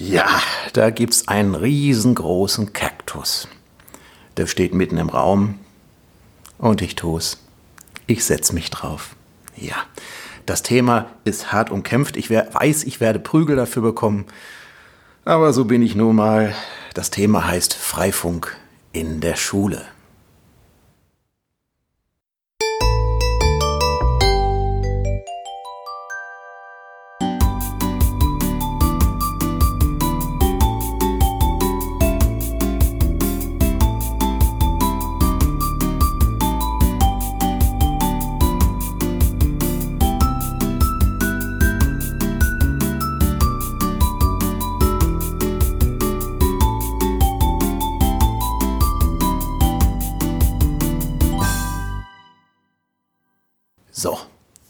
Ja, da gibt's einen riesengroßen Kaktus. Der steht mitten im Raum und ich tu's. Ich setz mich drauf. Ja, das Thema ist hart umkämpft. Ich weiß, ich werde Prügel dafür bekommen. Aber so bin ich nun mal. Das Thema heißt Freifunk in der Schule.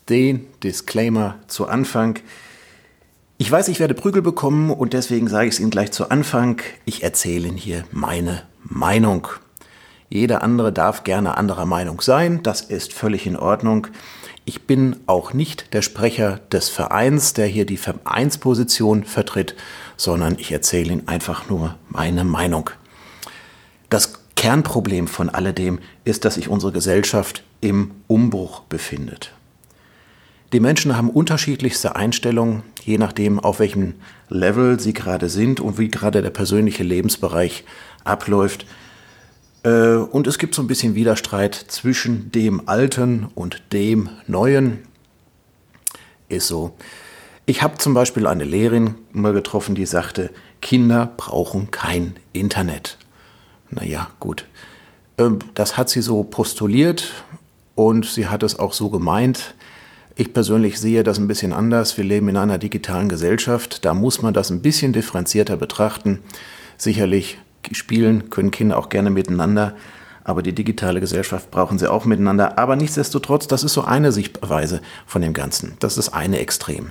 Den Disclaimer zu Anfang. Ich weiß, ich werde Prügel bekommen und deswegen sage ich es Ihnen gleich zu Anfang. Ich erzähle Ihnen hier meine Meinung. Jeder andere darf gerne anderer Meinung sein, das ist völlig in Ordnung. Ich bin auch nicht der Sprecher des Vereins, der hier die Vereinsposition vertritt, sondern ich erzähle Ihnen einfach nur meine Meinung. Das Kernproblem von alledem ist, dass sich unsere Gesellschaft im Umbruch befindet. Die Menschen haben unterschiedlichste Einstellungen, je nachdem, auf welchem Level sie gerade sind und wie gerade der persönliche Lebensbereich abläuft. Äh, und es gibt so ein bisschen Widerstreit zwischen dem Alten und dem Neuen. Ist so. Ich habe zum Beispiel eine Lehrerin mal getroffen, die sagte, Kinder brauchen kein Internet. Naja, gut. Ähm, das hat sie so postuliert und sie hat es auch so gemeint. Ich persönlich sehe das ein bisschen anders. Wir leben in einer digitalen Gesellschaft. Da muss man das ein bisschen differenzierter betrachten. Sicherlich spielen können Kinder auch gerne miteinander, aber die digitale Gesellschaft brauchen sie auch miteinander. Aber nichtsdestotrotz, das ist so eine Sichtweise von dem Ganzen. Das ist eine Extrem.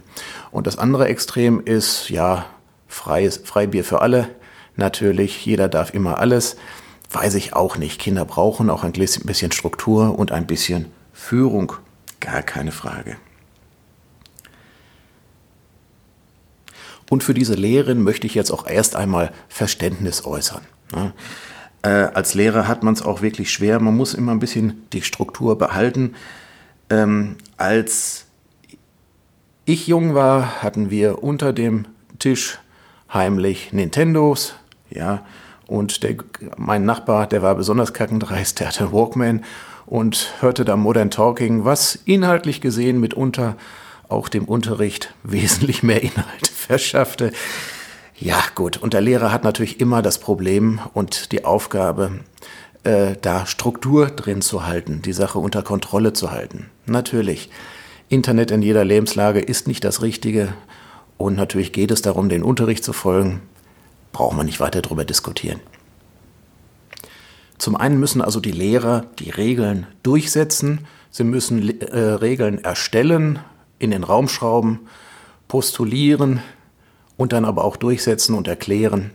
Und das andere Extrem ist, ja, freies, Freibier für alle. Natürlich, jeder darf immer alles. Weiß ich auch nicht. Kinder brauchen auch ein bisschen Struktur und ein bisschen Führung. Gar keine Frage. Und für diese Lehrerin möchte ich jetzt auch erst einmal Verständnis äußern. Äh, als Lehrer hat man es auch wirklich schwer. Man muss immer ein bisschen die Struktur behalten. Ähm, als ich jung war, hatten wir unter dem Tisch heimlich Nintendos. Ja, und der, mein Nachbar, der war besonders kackendreist, der hatte Walkman und hörte da Modern Talking, was inhaltlich gesehen mitunter auch dem Unterricht wesentlich mehr Inhalt verschaffte. Ja, gut. Und der Lehrer hat natürlich immer das Problem und die Aufgabe, äh, da Struktur drin zu halten, die Sache unter Kontrolle zu halten. Natürlich. Internet in jeder Lebenslage ist nicht das Richtige. Und natürlich geht es darum, den Unterricht zu folgen brauchen wir nicht weiter darüber diskutieren. Zum einen müssen also die Lehrer die Regeln durchsetzen, sie müssen äh, Regeln erstellen, in den Raum schrauben, postulieren und dann aber auch durchsetzen und erklären.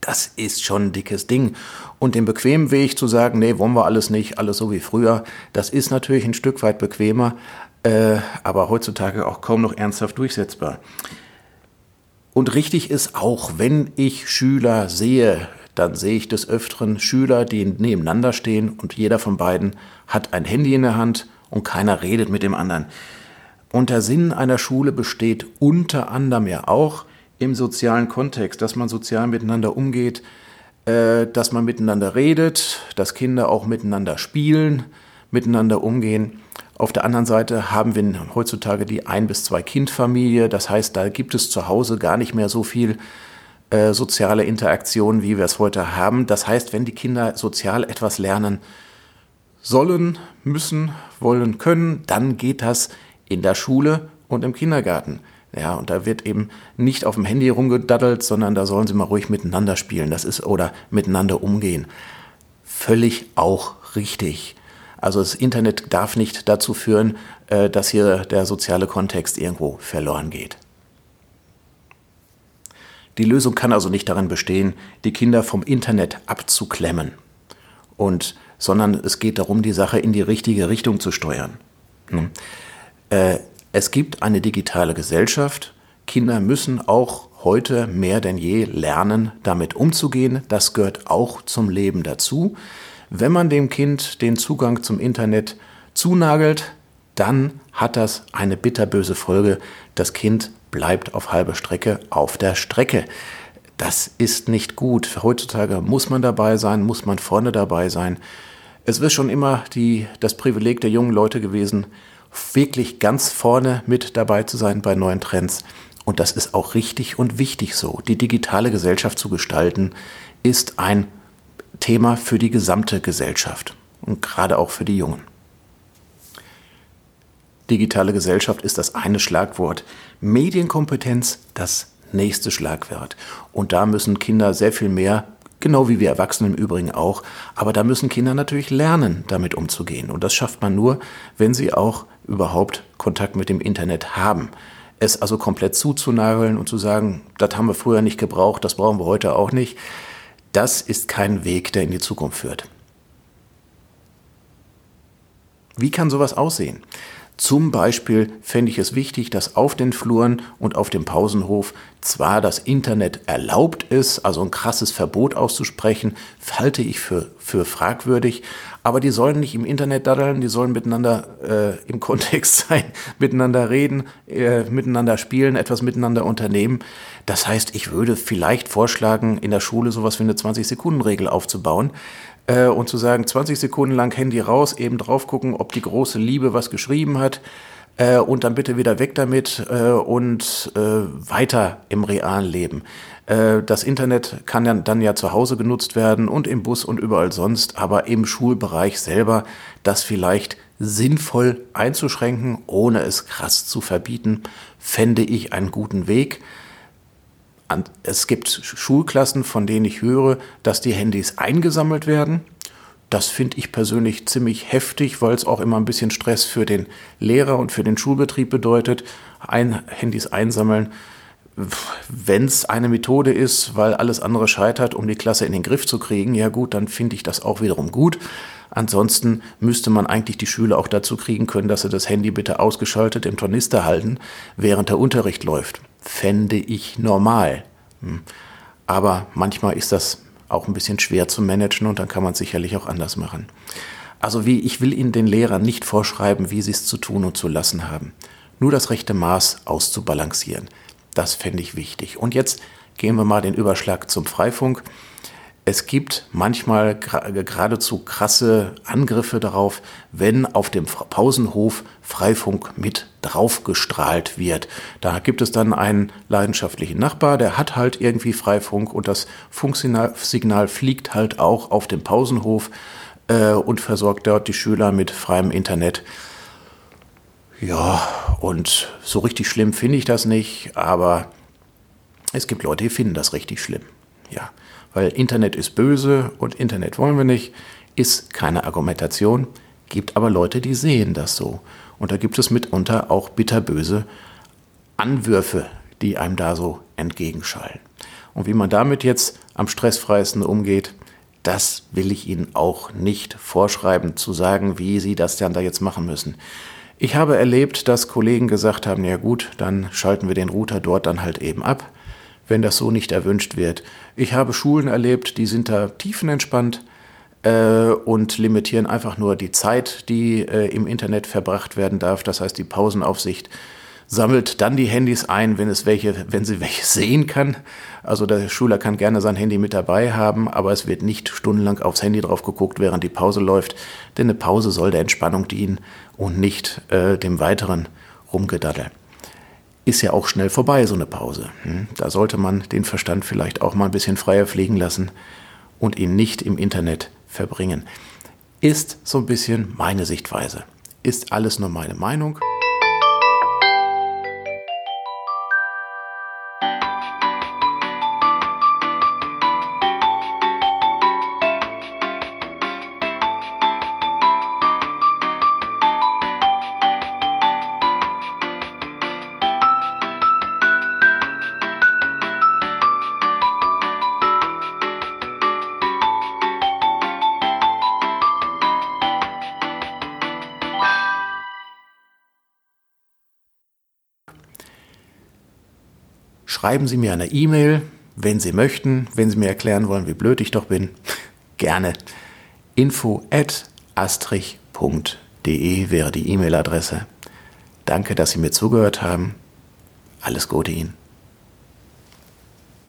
Das ist schon ein dickes Ding. Und den bequemen Weg zu sagen, nee, wollen wir alles nicht, alles so wie früher, das ist natürlich ein Stück weit bequemer, äh, aber heutzutage auch kaum noch ernsthaft durchsetzbar. Und richtig ist auch, wenn ich Schüler sehe, dann sehe ich des Öfteren Schüler, die nebeneinander stehen und jeder von beiden hat ein Handy in der Hand und keiner redet mit dem anderen. Und der Sinn einer Schule besteht unter anderem ja auch im sozialen Kontext, dass man sozial miteinander umgeht, äh, dass man miteinander redet, dass Kinder auch miteinander spielen, miteinander umgehen. Auf der anderen Seite haben wir heutzutage die ein bis zwei Kindfamilie. Das heißt, da gibt es zu Hause gar nicht mehr so viel äh, soziale Interaktion, wie wir es heute haben. Das heißt, wenn die Kinder sozial etwas lernen sollen, müssen, wollen, können, dann geht das in der Schule und im Kindergarten. Ja, und da wird eben nicht auf dem Handy rumgedaddelt, sondern da sollen sie mal ruhig miteinander spielen. Das ist oder miteinander umgehen. Völlig auch richtig. Also das Internet darf nicht dazu führen, äh, dass hier der soziale Kontext irgendwo verloren geht. Die Lösung kann also nicht darin bestehen, die Kinder vom Internet abzuklemmen, und, sondern es geht darum, die Sache in die richtige Richtung zu steuern. Hm. Äh, es gibt eine digitale Gesellschaft. Kinder müssen auch heute mehr denn je lernen, damit umzugehen. Das gehört auch zum Leben dazu. Wenn man dem Kind den Zugang zum Internet zunagelt, dann hat das eine bitterböse Folge. Das Kind bleibt auf halber Strecke auf der Strecke. Das ist nicht gut. Heutzutage muss man dabei sein, muss man vorne dabei sein. Es wird schon immer die, das Privileg der jungen Leute gewesen, wirklich ganz vorne mit dabei zu sein bei neuen Trends. Und das ist auch richtig und wichtig so. Die digitale Gesellschaft zu gestalten, ist ein Thema für die gesamte Gesellschaft und gerade auch für die Jungen. Digitale Gesellschaft ist das eine Schlagwort. Medienkompetenz das nächste Schlagwort. Und da müssen Kinder sehr viel mehr, genau wie wir Erwachsenen im Übrigen auch, aber da müssen Kinder natürlich lernen, damit umzugehen. Und das schafft man nur, wenn sie auch überhaupt Kontakt mit dem Internet haben. Es also komplett zuzunageln und zu sagen, das haben wir früher nicht gebraucht, das brauchen wir heute auch nicht, das ist kein Weg, der in die Zukunft führt. Wie kann sowas aussehen? Zum Beispiel fände ich es wichtig, dass auf den Fluren und auf dem Pausenhof zwar das Internet erlaubt ist, also ein krasses Verbot auszusprechen, halte ich für, für fragwürdig, aber die sollen nicht im Internet daddeln, die sollen miteinander äh, im Kontext sein, miteinander reden, äh, miteinander spielen, etwas miteinander unternehmen. Das heißt, ich würde vielleicht vorschlagen, in der Schule sowas wie eine 20-Sekunden-Regel aufzubauen, äh, und zu sagen, 20 Sekunden lang Handy raus, eben drauf gucken, ob die große Liebe was geschrieben hat äh, und dann bitte wieder weg damit äh, und äh, weiter im realen Leben. Äh, das Internet kann ja dann ja zu Hause genutzt werden und im Bus und überall sonst, aber im Schulbereich selber das vielleicht sinnvoll einzuschränken, ohne es krass zu verbieten, fände ich einen guten Weg es gibt Schulklassen, von denen ich höre, dass die Handys eingesammelt werden. Das finde ich persönlich ziemlich heftig, weil es auch immer ein bisschen Stress für den Lehrer und für den Schulbetrieb bedeutet. Ein Handys einsammeln, wenn es eine Methode ist, weil alles andere scheitert, um die Klasse in den Griff zu kriegen, ja gut, dann finde ich das auch wiederum gut. Ansonsten müsste man eigentlich die Schüler auch dazu kriegen können, dass sie das Handy bitte ausgeschaltet im Tornister halten, während der Unterricht läuft fände ich normal. Hm. Aber manchmal ist das auch ein bisschen schwer zu managen und dann kann man es sicherlich auch anders machen. Also wie ich will Ihnen den Lehrern nicht vorschreiben, wie sie es zu tun und zu lassen haben. Nur das rechte Maß auszubalancieren. Das fände ich wichtig. Und jetzt gehen wir mal den Überschlag zum Freifunk es gibt manchmal geradezu krasse Angriffe darauf, wenn auf dem Pausenhof Freifunk mit draufgestrahlt wird. Da gibt es dann einen leidenschaftlichen Nachbar, der hat halt irgendwie Freifunk und das Funksignal fliegt halt auch auf dem Pausenhof äh, und versorgt dort die Schüler mit freiem Internet. Ja, und so richtig schlimm finde ich das nicht, aber es gibt Leute, die finden das richtig schlimm. Ja weil Internet ist böse und Internet wollen wir nicht, ist keine Argumentation, gibt aber Leute, die sehen das so. Und da gibt es mitunter auch bitterböse Anwürfe, die einem da so entgegenschallen. Und wie man damit jetzt am stressfreiesten umgeht, das will ich Ihnen auch nicht vorschreiben, zu sagen, wie Sie das dann da jetzt machen müssen. Ich habe erlebt, dass Kollegen gesagt haben, ja gut, dann schalten wir den Router dort dann halt eben ab wenn das so nicht erwünscht wird. Ich habe Schulen erlebt, die sind da tiefenentspannt äh, und limitieren einfach nur die Zeit, die äh, im Internet verbracht werden darf. Das heißt, die Pausenaufsicht sammelt dann die Handys ein, wenn es welche, wenn sie welche sehen kann. Also der Schüler kann gerne sein Handy mit dabei haben, aber es wird nicht stundenlang aufs Handy drauf geguckt, während die Pause läuft, denn eine Pause soll der Entspannung dienen und nicht äh, dem weiteren Rumgedaddel ist ja auch schnell vorbei, so eine Pause. Hm? Da sollte man den Verstand vielleicht auch mal ein bisschen freier fliegen lassen und ihn nicht im Internet verbringen. Ist so ein bisschen meine Sichtweise. Ist alles nur meine Meinung. Schreiben Sie mir eine E-Mail, wenn Sie möchten, wenn Sie mir erklären wollen, wie blöd ich doch bin. Gerne. Info at astrich.de wäre die E-Mail-Adresse. Danke, dass Sie mir zugehört haben. Alles Gute Ihnen.